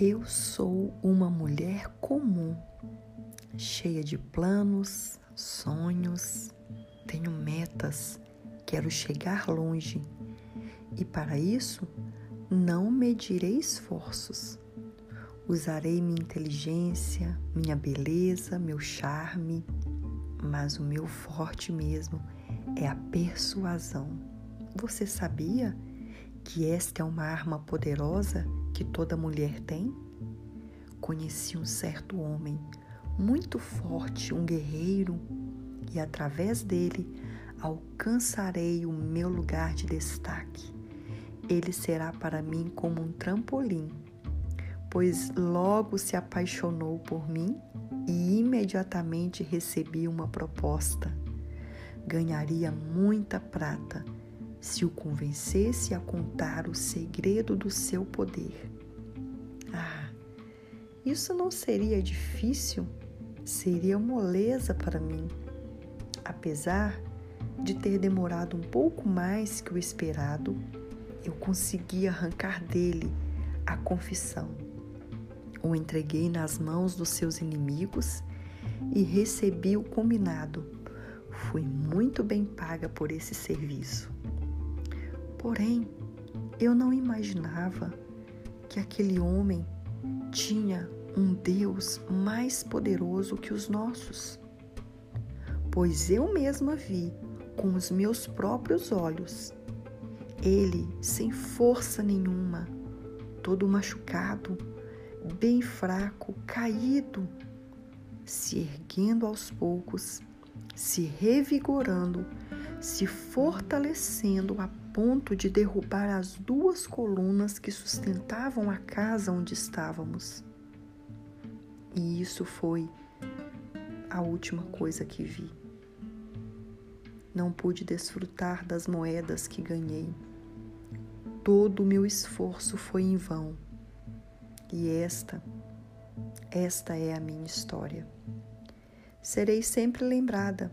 Eu sou uma mulher comum, cheia de planos, sonhos, tenho metas, quero chegar longe e para isso não medirei esforços. Usarei minha inteligência, minha beleza, meu charme, mas o meu forte mesmo é a persuasão. Você sabia que esta é uma arma poderosa que toda mulher tem? Conheci um certo homem, muito forte, um guerreiro, e através dele alcançarei o meu lugar de destaque. Ele será para mim como um trampolim, pois logo se apaixonou por mim e imediatamente recebi uma proposta. Ganharia muita prata se o convencesse a contar o segredo do seu poder. Ah, isso não seria difícil, seria moleza para mim. Apesar de ter demorado um pouco mais que o esperado, eu consegui arrancar dele a confissão. O entreguei nas mãos dos seus inimigos e recebi o combinado. Fui muito bem paga por esse serviço. Porém, eu não imaginava que aquele homem tinha um Deus mais poderoso que os nossos. Pois eu mesma vi com os meus próprios olhos ele sem força nenhuma, todo machucado, bem fraco, caído, se erguendo aos poucos, se revigorando, se fortalecendo a ponto de derrubar as duas colunas que sustentavam a casa onde estávamos. E isso foi a última coisa que vi. Não pude desfrutar das moedas que ganhei. Todo o meu esforço foi em vão. E esta, esta é a minha história. Serei sempre lembrada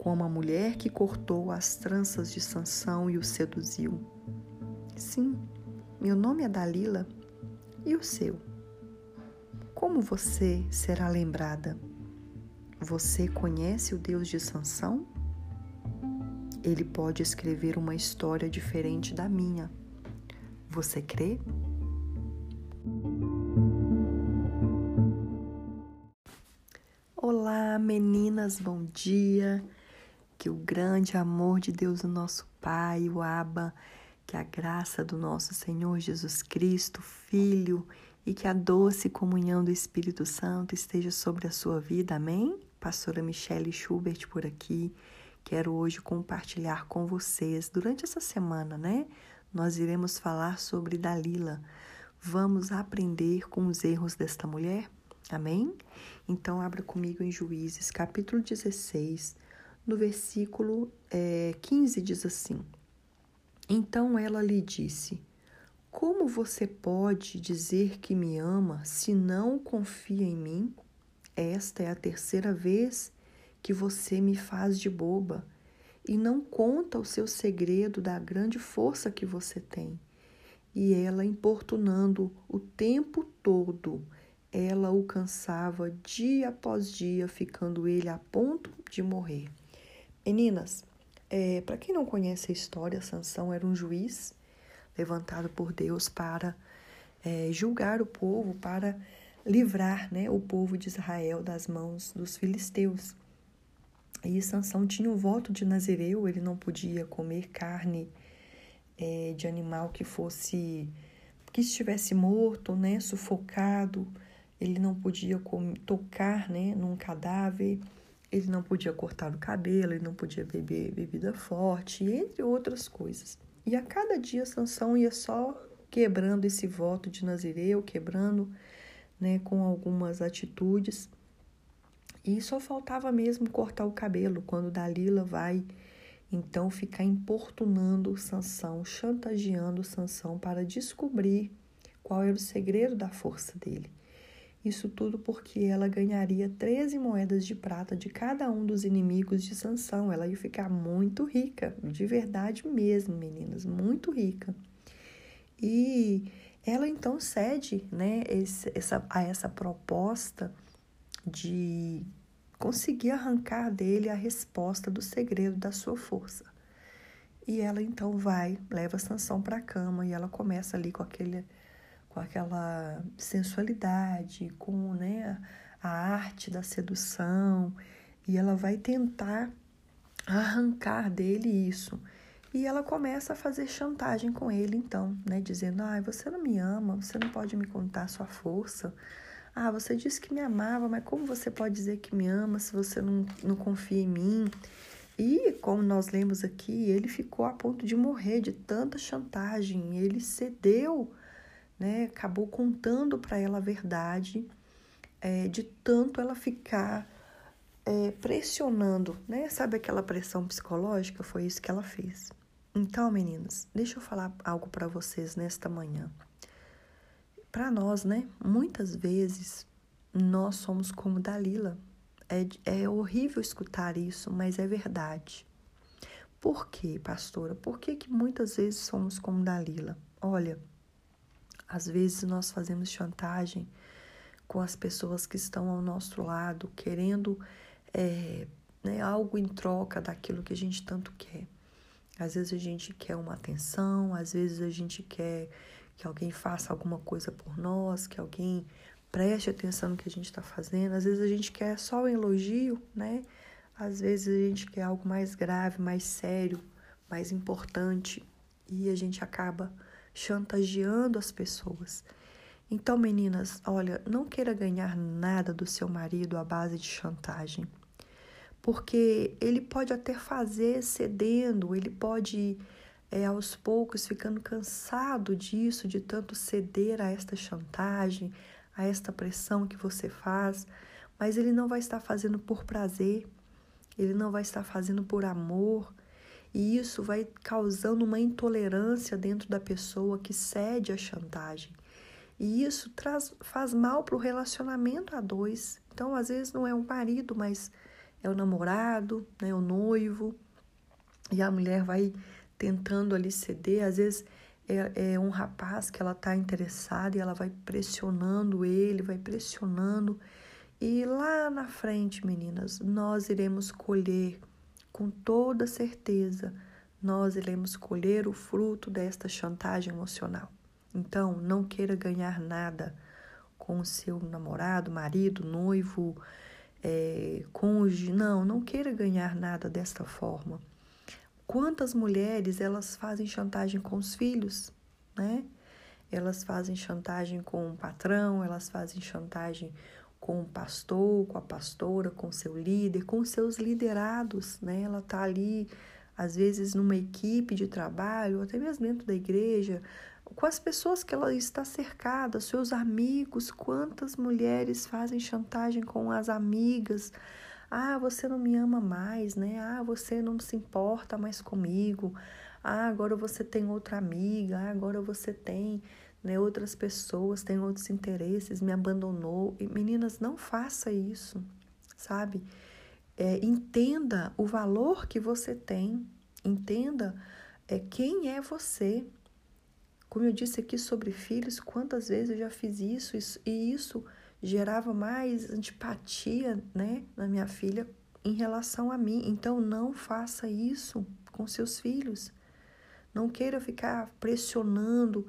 como a mulher que cortou as tranças de Sansão e o seduziu. Sim, meu nome é Dalila e o seu. Como você será lembrada? Você conhece o Deus de Sansão? Ele pode escrever uma história diferente da minha. Você crê? Olá, meninas, bom dia. Que o grande amor de Deus, o nosso Pai, o Abba, que a graça do nosso Senhor Jesus Cristo, Filho, e que a doce comunhão do Espírito Santo esteja sobre a sua vida. Amém? Pastora Michelle Schubert por aqui. Quero hoje compartilhar com vocês, durante essa semana, né? Nós iremos falar sobre Dalila. Vamos aprender com os erros desta mulher? Amém? Então, abra comigo em Juízes, capítulo 16, no versículo é, 15 diz assim: Então ela lhe disse: Como você pode dizer que me ama se não confia em mim? Esta é a terceira vez que você me faz de boba e não conta o seu segredo da grande força que você tem. E ela importunando o tempo todo, ela o cansava dia após dia, ficando ele a ponto de morrer. Meninas, é, para quem não conhece a história, Sansão era um juiz levantado por Deus para é, julgar o povo, para livrar né, o povo de Israel das mãos dos filisteus. E Sansão tinha o voto de Nazireu, ele não podia comer carne é, de animal que fosse que estivesse morto, né, sufocado. Ele não podia comer, tocar, né, num cadáver ele não podia cortar o cabelo, ele não podia beber bebida forte, entre outras coisas. E a cada dia Sansão ia só quebrando esse voto de Nazireu, quebrando né, com algumas atitudes. E só faltava mesmo cortar o cabelo quando Dalila vai então ficar importunando Sansão, chantageando Sansão para descobrir qual era o segredo da força dele. Isso tudo porque ela ganharia 13 moedas de prata de cada um dos inimigos de Sansão. Ela ia ficar muito rica, de verdade mesmo, meninas, muito rica. E ela então cede né, esse, essa, a essa proposta de conseguir arrancar dele a resposta do segredo da sua força. E ela então vai, leva Sansão para a cama e ela começa ali com aquele com aquela sensualidade, com né, a arte da sedução, e ela vai tentar arrancar dele isso. E ela começa a fazer chantagem com ele, então, né? Dizendo: Ah, você não me ama, você não pode me contar sua força. Ah, você disse que me amava, mas como você pode dizer que me ama se você não, não confia em mim? E, como nós lemos aqui, ele ficou a ponto de morrer de tanta chantagem. Ele cedeu, né? Acabou contando para ela a verdade, é, de tanto ela ficar é, pressionando, né? Sabe aquela pressão psicológica? Foi isso que ela fez. Então, meninas, deixa eu falar algo para vocês nesta manhã. Para nós, né? Muitas vezes nós somos como Dalila. É, é horrível escutar isso, mas é verdade. Por quê, pastora? Por que, que muitas vezes somos como Dalila? Olha, às vezes nós fazemos chantagem com as pessoas que estão ao nosso lado, querendo é, né, algo em troca daquilo que a gente tanto quer. Às vezes a gente quer uma atenção, às vezes a gente quer que alguém faça alguma coisa por nós, que alguém preste atenção no que a gente está fazendo. Às vezes a gente quer só o um elogio, né? Às vezes a gente quer algo mais grave, mais sério, mais importante e a gente acaba chantageando as pessoas. Então, meninas, olha, não queira ganhar nada do seu marido à base de chantagem porque ele pode até fazer cedendo, ele pode é, aos poucos ficando cansado disso, de tanto ceder a esta chantagem, a esta pressão que você faz, mas ele não vai estar fazendo por prazer, ele não vai estar fazendo por amor, e isso vai causando uma intolerância dentro da pessoa que cede à chantagem. E isso traz, faz mal para o relacionamento a dois. Então, às vezes, não é o marido, mas é o namorado, né, o noivo, e a mulher vai tentando ali ceder, às vezes é, é um rapaz que ela está interessada e ela vai pressionando ele, vai pressionando, e lá na frente, meninas, nós iremos colher com toda certeza, nós iremos colher o fruto desta chantagem emocional. Então, não queira ganhar nada com o seu namorado, marido, noivo, é, cônjuge. Não, não queira ganhar nada desta forma. Quantas mulheres elas fazem chantagem com os filhos, né? Elas fazem chantagem com o patrão, elas fazem chantagem com o pastor, com a pastora, com seu líder, com seus liderados, né? Ela tá ali às vezes numa equipe de trabalho, até mesmo dentro da igreja, com as pessoas que ela está cercada, seus amigos, quantas mulheres fazem chantagem com as amigas. Ah, você não me ama mais, né? Ah, você não se importa mais comigo. Ah, agora você tem outra amiga. Ah, agora você tem né, outras pessoas, tem outros interesses, me abandonou. E, meninas, não faça isso, sabe? É, entenda o valor que você tem, entenda é, quem é você. Como eu disse aqui sobre filhos, quantas vezes eu já fiz isso, isso e isso gerava mais antipatia, né, na minha filha em relação a mim. Então não faça isso com seus filhos. Não queira ficar pressionando,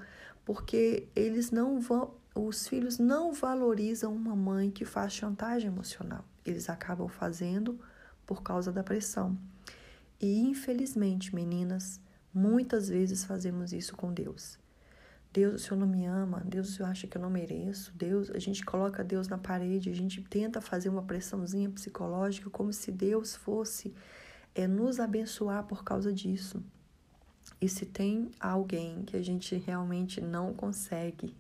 porque eles não vão, os filhos não valorizam uma mãe que faz chantagem emocional. Eles acabam fazendo por causa da pressão. E infelizmente, meninas, muitas vezes fazemos isso com Deus. Deus, o Senhor não me ama, Deus, o Senhor acha que eu não mereço, Deus, a gente coloca Deus na parede, a gente tenta fazer uma pressãozinha psicológica como se Deus fosse é, nos abençoar por causa disso. E se tem alguém que a gente realmente não consegue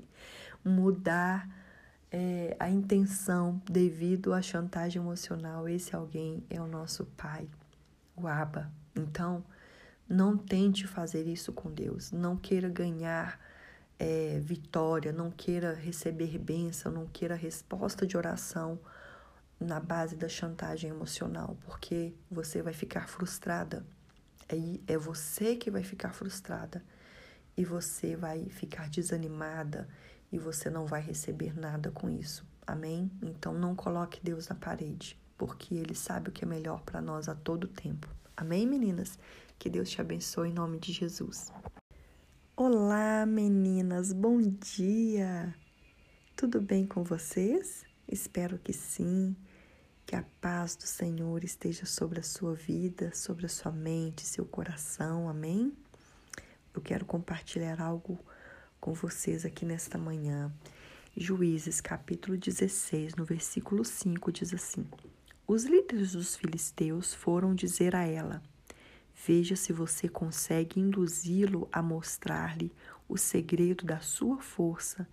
mudar é, a intenção devido à chantagem emocional, esse alguém é o nosso Pai, o Abba. Então, não tente fazer isso com Deus, não queira ganhar é, vitória, não queira receber bênção, não queira resposta de oração na base da chantagem emocional, porque você vai ficar frustrada. É, é você que vai ficar frustrada. e você vai ficar desanimada e você não vai receber nada com isso. Amém? Então não coloque Deus na parede, porque Ele sabe o que é melhor para nós a todo tempo. Amém, meninas? Que Deus te abençoe em nome de Jesus. Olá, meninas, bom dia! Tudo bem com vocês? Espero que sim. Que a paz do Senhor esteja sobre a sua vida, sobre a sua mente, seu coração. Amém? Eu quero compartilhar algo com vocês aqui nesta manhã. Juízes, capítulo 16, no versículo 5, diz assim: Os líderes dos filisteus foram dizer a ela: Veja se você consegue induzi-lo a mostrar-lhe o segredo da sua força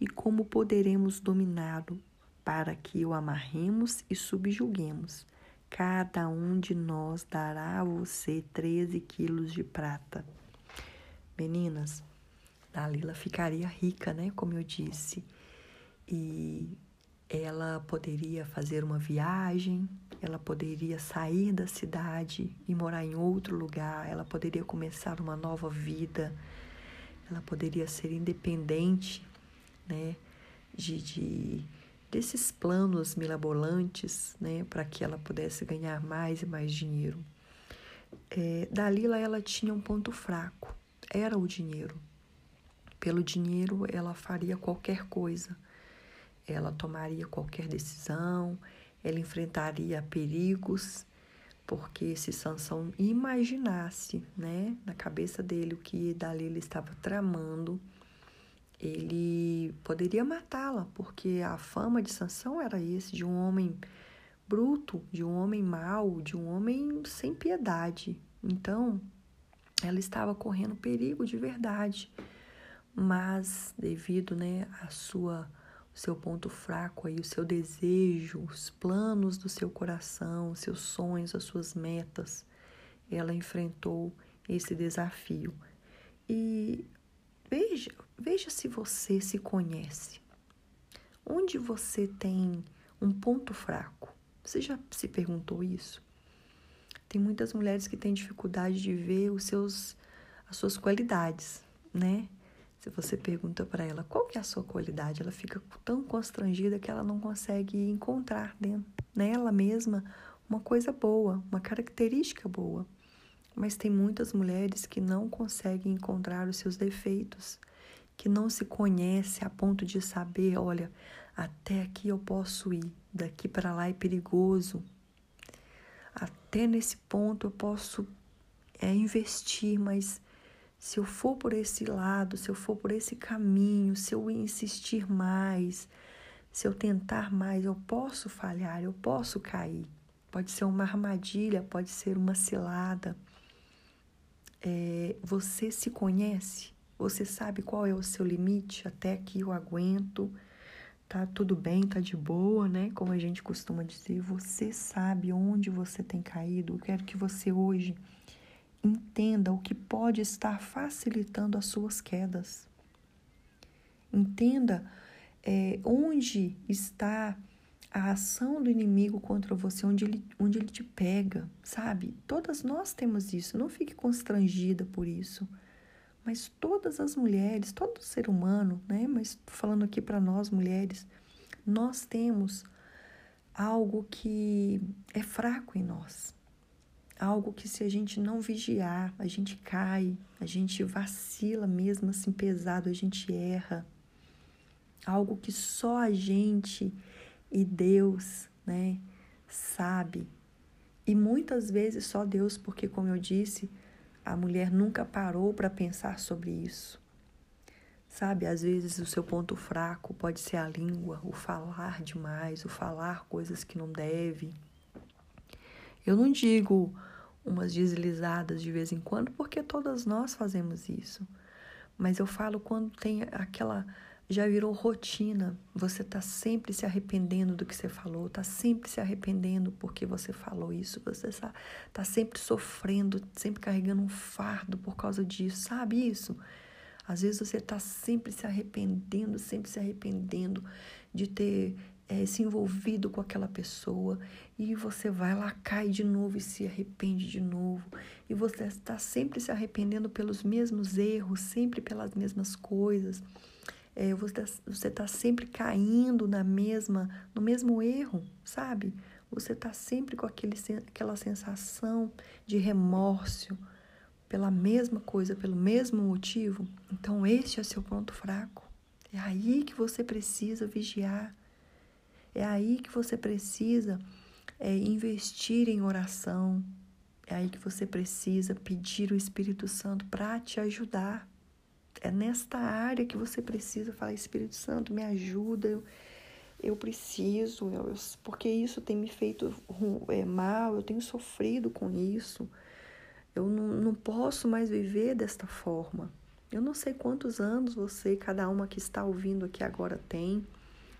e como poderemos dominá-lo para que o amarremos e subjuguemos. Cada um de nós dará a você 13 quilos de prata. Meninas, Dalila ficaria rica, né? Como eu disse. E ela poderia fazer uma viagem, ela poderia sair da cidade e morar em outro lugar, ela poderia começar uma nova vida, ela poderia ser independente, né? De, de desses planos milabolantes, né, para que ela pudesse ganhar mais e mais dinheiro. É, Dalila ela tinha um ponto fraco, era o dinheiro. Pelo dinheiro ela faria qualquer coisa, ela tomaria qualquer decisão, ela enfrentaria perigos, porque se Sansão imaginasse, né, na cabeça dele o que Dalila estava tramando, ele poderia matá-la, porque a fama de Sansão era esse, de um homem bruto, de um homem mau, de um homem sem piedade. Então, ela estava correndo perigo de verdade. Mas devido, né, a sua seu ponto fraco aí, o seu desejo, os planos do seu coração, os seus sonhos, as suas metas, ela enfrentou esse desafio. E Veja, veja se você se conhece. Onde você tem um ponto fraco? Você já se perguntou isso? Tem muitas mulheres que têm dificuldade de ver os seus, as suas qualidades, né? Se você pergunta para ela qual que é a sua qualidade, ela fica tão constrangida que ela não consegue encontrar dentro nela mesma uma coisa boa, uma característica boa. Mas tem muitas mulheres que não conseguem encontrar os seus defeitos, que não se conhece a ponto de saber, olha, até aqui eu posso ir, daqui para lá é perigoso. Até nesse ponto eu posso é, investir, mas se eu for por esse lado, se eu for por esse caminho, se eu insistir mais, se eu tentar mais, eu posso falhar, eu posso cair. Pode ser uma armadilha, pode ser uma cilada é, você se conhece? Você sabe qual é o seu limite? Até aqui eu aguento, tá tudo bem, tá de boa, né? Como a gente costuma dizer, você sabe onde você tem caído. Eu quero que você hoje entenda o que pode estar facilitando as suas quedas. Entenda é, onde está a ação do inimigo contra você, onde ele, onde ele te pega, sabe? Todas nós temos isso, não fique constrangida por isso. Mas todas as mulheres, todo ser humano, né? Mas falando aqui para nós mulheres, nós temos algo que é fraco em nós. Algo que se a gente não vigiar, a gente cai, a gente vacila mesmo assim pesado, a gente erra. Algo que só a gente e Deus, né, sabe. E muitas vezes só Deus, porque como eu disse, a mulher nunca parou para pensar sobre isso. Sabe, às vezes o seu ponto fraco pode ser a língua, o falar demais, o falar coisas que não deve. Eu não digo umas deslizadas de vez em quando, porque todas nós fazemos isso. Mas eu falo quando tem aquela já virou rotina. Você está sempre se arrependendo do que você falou, está sempre se arrependendo porque você falou isso. Você está tá sempre sofrendo, sempre carregando um fardo por causa disso. Sabe isso? Às vezes você está sempre se arrependendo, sempre se arrependendo de ter é, se envolvido com aquela pessoa e você vai lá, cai de novo e se arrepende de novo. E você está sempre se arrependendo pelos mesmos erros, sempre pelas mesmas coisas. É, você está sempre caindo na mesma, no mesmo erro, sabe? Você está sempre com aquele, aquela sensação de remorso pela mesma coisa, pelo mesmo motivo. Então, este é seu ponto fraco. É aí que você precisa vigiar é aí que você precisa é, investir em oração. É aí que você precisa pedir o Espírito Santo para te ajudar. É nesta área que você precisa falar: Espírito Santo, me ajuda. Eu, eu preciso, eu, porque isso tem me feito é, mal, eu tenho sofrido com isso. Eu não, não posso mais viver desta forma. Eu não sei quantos anos você, cada uma que está ouvindo aqui agora, tem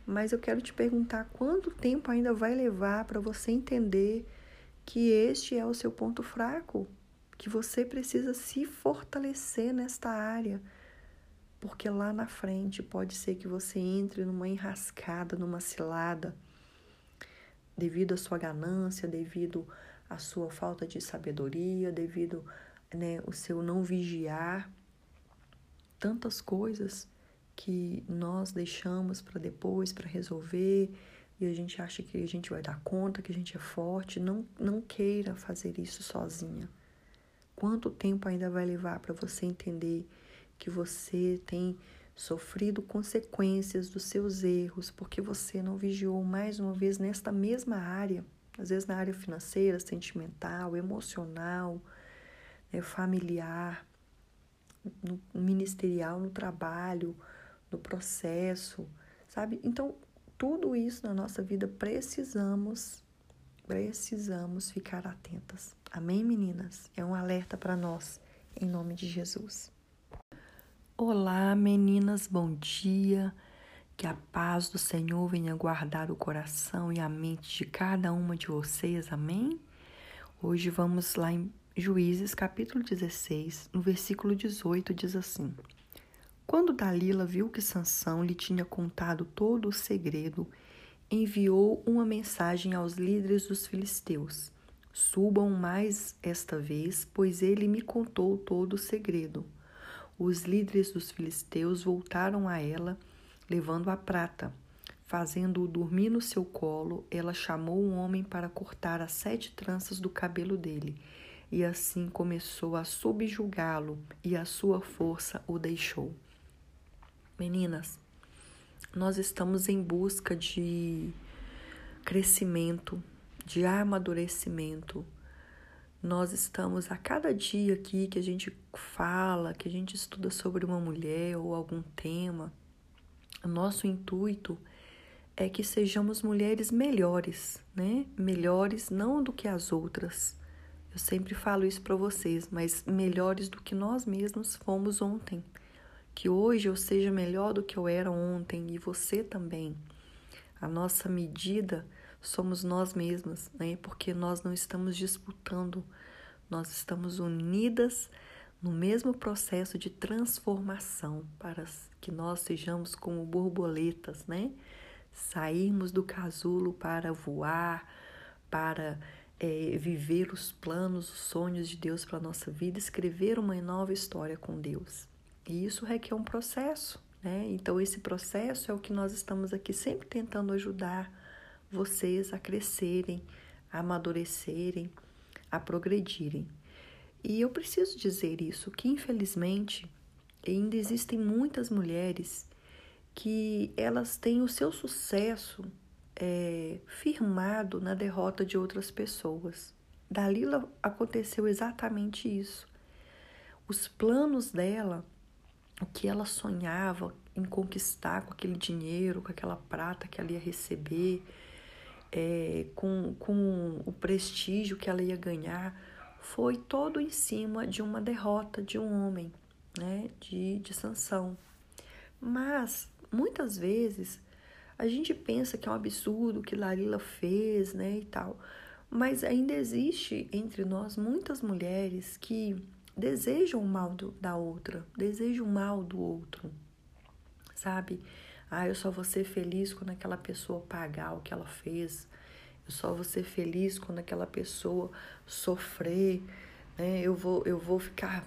mas eu quero te perguntar quanto tempo ainda vai levar para você entender que este é o seu ponto fraco, que você precisa se fortalecer nesta área, porque lá na frente pode ser que você entre numa enrascada, numa cilada, devido à sua ganância, devido à sua falta de sabedoria, devido né, o seu não vigiar, tantas coisas que nós deixamos para depois, para resolver, e a gente acha que a gente vai dar conta, que a gente é forte. Não, não queira fazer isso sozinha. Quanto tempo ainda vai levar para você entender que você tem sofrido consequências dos seus erros porque você não vigiou mais uma vez nesta mesma área, às vezes na área financeira, sentimental, emocional, né, familiar, no ministerial, no trabalho, no processo, sabe? Então, tudo isso na nossa vida precisamos precisamos ficar atentas. Amém, meninas? É um alerta para nós, em nome de Jesus. Olá, meninas, bom dia. Que a paz do Senhor venha guardar o coração e a mente de cada uma de vocês. Amém? Hoje vamos lá em Juízes, capítulo 16, no versículo 18, diz assim: quando Dalila viu que Sansão lhe tinha contado todo o segredo, enviou uma mensagem aos líderes dos filisteus: Subam mais esta vez, pois ele me contou todo o segredo. Os líderes dos filisteus voltaram a ela, levando a prata. Fazendo-o dormir no seu colo, ela chamou um homem para cortar as sete tranças do cabelo dele, e assim começou a subjugá-lo, e a sua força o deixou. Meninas, nós estamos em busca de crescimento, de amadurecimento. Nós estamos a cada dia aqui que a gente fala, que a gente estuda sobre uma mulher ou algum tema, nosso intuito é que sejamos mulheres melhores, né? Melhores não do que as outras. Eu sempre falo isso para vocês, mas melhores do que nós mesmos fomos ontem que hoje eu seja melhor do que eu era ontem e você também. A nossa medida somos nós mesmas, né? Porque nós não estamos disputando, nós estamos unidas no mesmo processo de transformação para que nós sejamos como borboletas, né? Sairmos do casulo para voar, para é, viver os planos, os sonhos de Deus para a nossa vida, escrever uma nova história com Deus. E isso requer um processo, né? Então, esse processo é o que nós estamos aqui sempre tentando ajudar vocês a crescerem, a amadurecerem, a progredirem. E eu preciso dizer isso, que infelizmente ainda existem muitas mulheres que elas têm o seu sucesso é, firmado na derrota de outras pessoas. Dalila aconteceu exatamente isso. Os planos dela o que ela sonhava em conquistar com aquele dinheiro, com aquela prata que ela ia receber, é, com, com o prestígio que ela ia ganhar, foi todo em cima de uma derrota de um homem, né, de, de Sansão. Mas, muitas vezes, a gente pensa que é um absurdo que Larila fez, né, e tal. Mas ainda existe entre nós muitas mulheres que desejam o mal do, da outra, desejam o mal do outro, sabe? Ah, eu só vou ser feliz quando aquela pessoa pagar o que ela fez. Eu só vou ser feliz quando aquela pessoa sofrer. Né? Eu, vou, eu vou ficar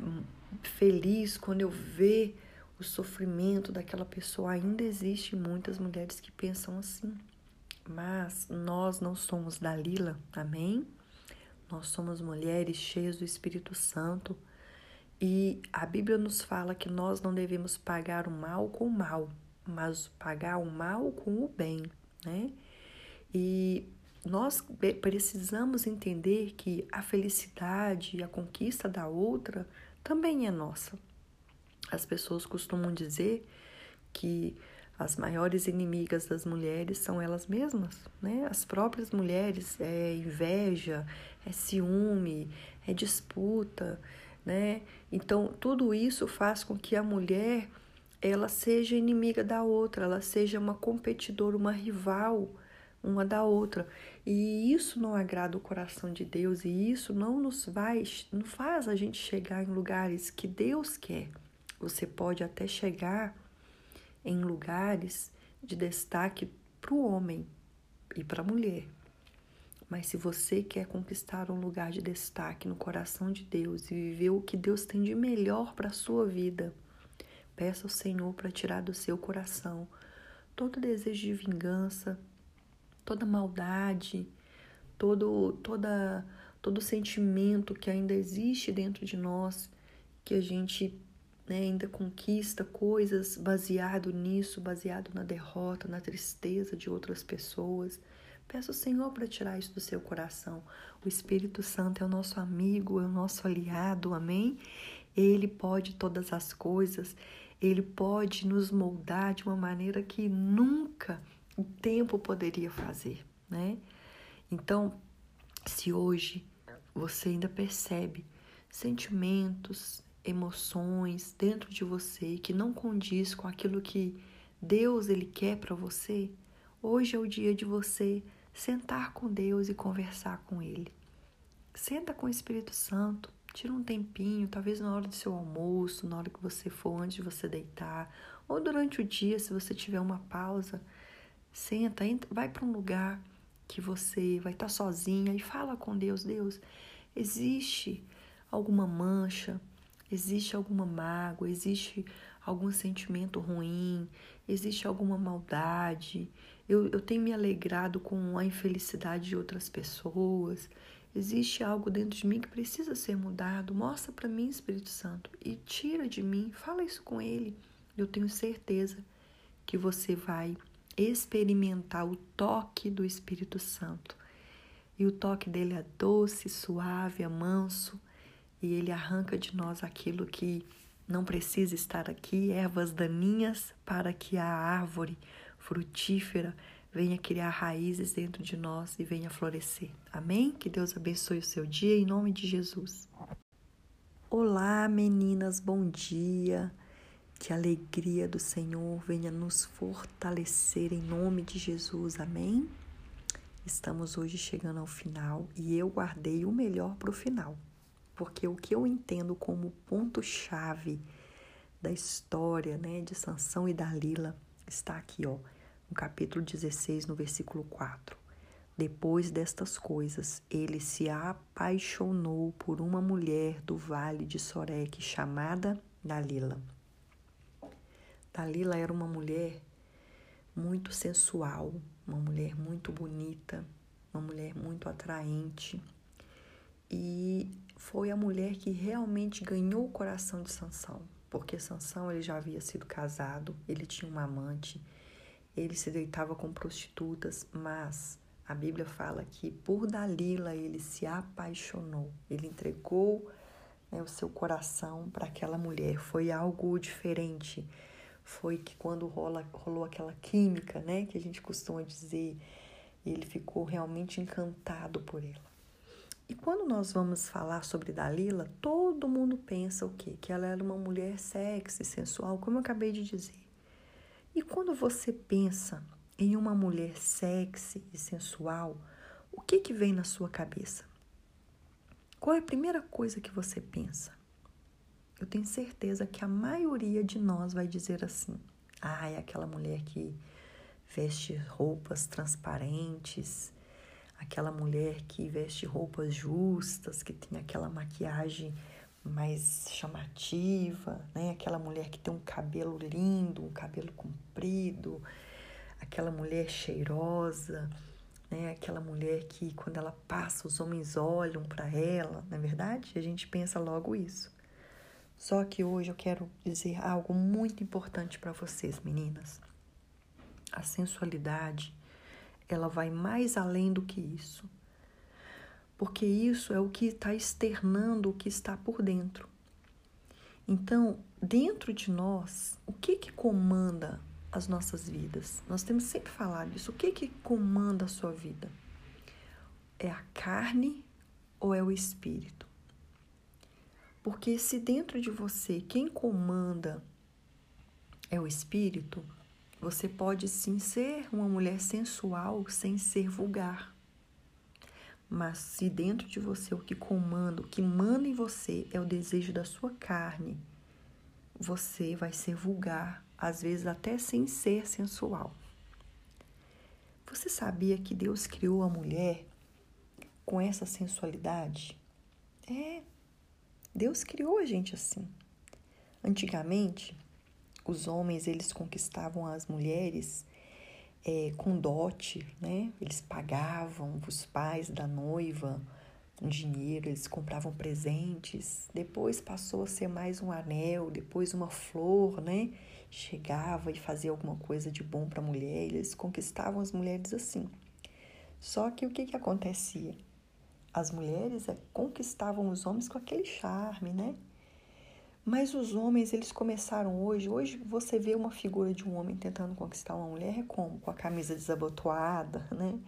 feliz quando eu ver o sofrimento daquela pessoa. Ainda existem muitas mulheres que pensam assim. Mas nós não somos Dalila, amém? Nós somos mulheres cheias do Espírito Santo. E a Bíblia nos fala que nós não devemos pagar o mal com o mal, mas pagar o mal com o bem, né? E nós precisamos entender que a felicidade e a conquista da outra também é nossa. As pessoas costumam dizer que as maiores inimigas das mulheres são elas mesmas, né? As próprias mulheres é inveja, é ciúme, é disputa, né? Então tudo isso faz com que a mulher ela seja inimiga da outra, ela seja uma competidora, uma rival uma da outra. E isso não agrada o coração de Deus e isso não nos vai, não faz a gente chegar em lugares que Deus quer. Você pode até chegar em lugares de destaque para o homem e para a mulher. Mas se você quer conquistar um lugar de destaque no coração de Deus e viver o que Deus tem de melhor para a sua vida, peça ao Senhor para tirar do seu coração todo desejo de vingança, toda maldade, todo toda todo sentimento que ainda existe dentro de nós, que a gente né, ainda conquista coisas baseado nisso, baseado na derrota, na tristeza de outras pessoas. Peça ao Senhor para tirar isso do seu coração. O Espírito Santo é o nosso amigo, é o nosso aliado, amém? Ele pode todas as coisas, ele pode nos moldar de uma maneira que nunca o tempo poderia fazer, né? Então, se hoje você ainda percebe sentimentos, emoções dentro de você que não condiz com aquilo que Deus ele quer para você, hoje é o dia de você sentar com Deus e conversar com ele. Senta com o Espírito Santo, tira um tempinho, talvez na hora do seu almoço, na hora que você for antes de você deitar, ou durante o dia, se você tiver uma pausa, senta, entra, vai para um lugar que você vai estar tá sozinha e fala com Deus, Deus, existe alguma mancha, Existe alguma mágoa, existe algum sentimento ruim, existe alguma maldade. Eu, eu tenho me alegrado com a infelicidade de outras pessoas. Existe algo dentro de mim que precisa ser mudado. Mostra para mim, Espírito Santo, e tira de mim. Fala isso com Ele. Eu tenho certeza que você vai experimentar o toque do Espírito Santo. E o toque dele é doce, suave, é manso e ele arranca de nós aquilo que não precisa estar aqui, ervas daninhas, para que a árvore frutífera venha criar raízes dentro de nós e venha florescer. Amém? Que Deus abençoe o seu dia em nome de Jesus. Olá, meninas, bom dia. Que a alegria do Senhor venha nos fortalecer em nome de Jesus. Amém? Estamos hoje chegando ao final e eu guardei o melhor para o final porque o que eu entendo como ponto-chave da história né, de Sansão e Dalila está aqui, ó, no capítulo 16, no versículo 4. Depois destas coisas, ele se apaixonou por uma mulher do vale de Soreque chamada Dalila. Dalila era uma mulher muito sensual, uma mulher muito bonita, uma mulher muito atraente. E foi a mulher que realmente ganhou o coração de Sansão, porque Sansão ele já havia sido casado, ele tinha uma amante, ele se deitava com prostitutas, mas a Bíblia fala que por Dalila ele se apaixonou, ele entregou né, o seu coração para aquela mulher. Foi algo diferente. Foi que quando rola, rolou aquela química, né, que a gente costuma dizer, ele ficou realmente encantado por ela. E quando nós vamos falar sobre Dalila, todo mundo pensa o quê? Que ela era uma mulher sexy, sensual, como eu acabei de dizer. E quando você pensa em uma mulher sexy e sensual, o que que vem na sua cabeça? Qual é a primeira coisa que você pensa? Eu tenho certeza que a maioria de nós vai dizer assim: Ah, é aquela mulher que veste roupas transparentes, aquela mulher que veste roupas justas, que tem aquela maquiagem mais chamativa, né? Aquela mulher que tem um cabelo lindo, um cabelo comprido, aquela mulher cheirosa, né? Aquela mulher que quando ela passa os homens olham para ela, na é verdade, a gente pensa logo isso. Só que hoje eu quero dizer algo muito importante para vocês, meninas. A sensualidade, ela vai mais além do que isso. Porque isso é o que está externando o que está por dentro. Então, dentro de nós, o que que comanda as nossas vidas? Nós temos sempre falado isso. O que que comanda a sua vida? É a carne ou é o espírito? Porque se dentro de você quem comanda é o espírito, você pode sim ser uma mulher sensual sem ser vulgar. Mas se dentro de você o que comanda, o que manda em você é o desejo da sua carne, você vai ser vulgar, às vezes até sem ser sensual. Você sabia que Deus criou a mulher com essa sensualidade? É, Deus criou a gente assim. Antigamente, os homens eles conquistavam as mulheres é, com dote, né? Eles pagavam os pais da noiva um dinheiro, eles compravam presentes. Depois passou a ser mais um anel, depois uma flor, né? Chegava e fazia alguma coisa de bom para a mulher. Eles conquistavam as mulheres assim. Só que o que que acontecia? as mulheres é, conquistavam os homens com aquele charme, né? Mas os homens, eles começaram hoje. Hoje você vê uma figura de um homem tentando conquistar uma mulher é como? Com a camisa desabotoada, né?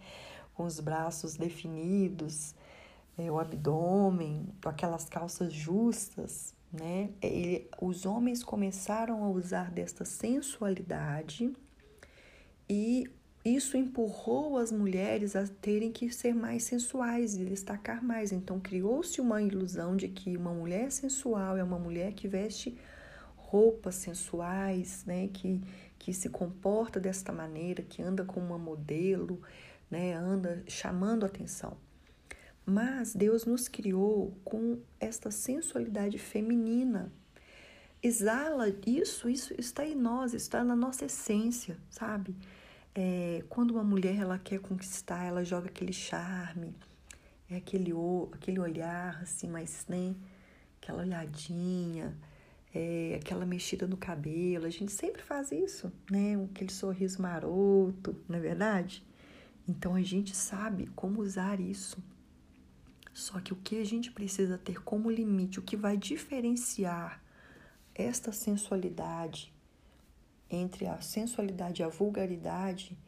Com os braços definidos, é, o abdômen, com aquelas calças justas, né? Ele, os homens começaram a usar desta sensualidade e isso empurrou as mulheres a terem que ser mais sensuais e destacar mais. Então, criou-se uma ilusão de que uma mulher sensual é uma mulher que veste roupas sensuais, né? que, que se comporta desta maneira, que anda com uma modelo, né? anda chamando atenção. Mas Deus nos criou com esta sensualidade feminina. Exala isso, isso está em nós, está na nossa essência, sabe? É, quando uma mulher ela quer conquistar, ela joga aquele charme, é aquele, aquele olhar assim, mais, né? Aquela olhadinha, é, aquela mexida no cabelo. A gente sempre faz isso, né? Aquele sorriso maroto, não é verdade? Então a gente sabe como usar isso. Só que o que a gente precisa ter como limite, o que vai diferenciar esta sensualidade entre a sensualidade e a vulgaridade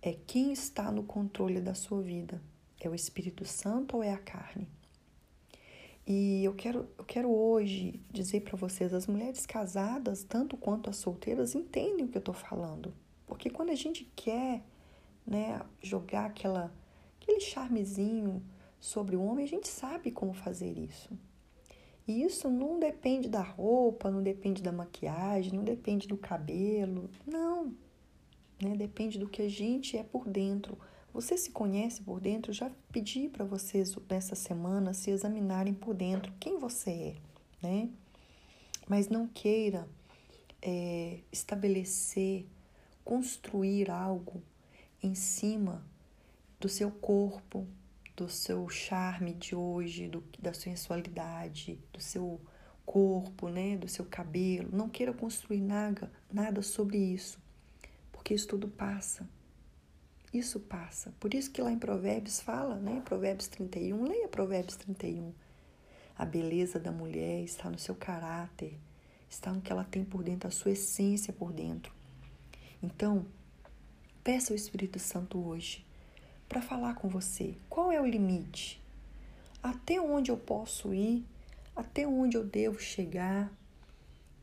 é quem está no controle da sua vida. É o Espírito Santo ou é a carne? E eu quero, eu quero hoje dizer para vocês, as mulheres casadas, tanto quanto as solteiras, entendem o que eu estou falando. Porque quando a gente quer né, jogar aquela, aquele charmezinho sobre o homem, a gente sabe como fazer isso. E isso não depende da roupa, não depende da maquiagem, não depende do cabelo, não. Né? Depende do que a gente é por dentro. Você se conhece por dentro? Já pedi para vocês nessa semana se examinarem por dentro quem você é, né? Mas não queira é, estabelecer, construir algo em cima do seu corpo, do seu charme de hoje, do, da sensualidade, do seu corpo, né, do seu cabelo. Não queira construir nada, nada sobre isso, porque isso tudo passa. Isso passa. Por isso que lá em Provérbios fala, né, Provérbios 31, leia Provérbios 31. A beleza da mulher está no seu caráter, está no que ela tem por dentro, a sua essência por dentro. Então, peça ao Espírito Santo hoje para falar com você. Qual é o limite? Até onde eu posso ir? Até onde eu devo chegar?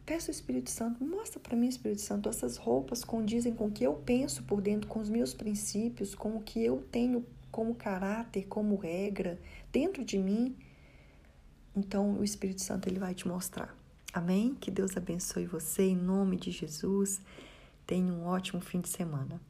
Peço ao Espírito Santo, mostra para mim, Espírito Santo, essas roupas condizem com o que eu penso por dentro, com os meus princípios, com o que eu tenho como caráter, como regra dentro de mim. Então, o Espírito Santo ele vai te mostrar. Amém? Que Deus abençoe você em nome de Jesus. Tenha um ótimo fim de semana.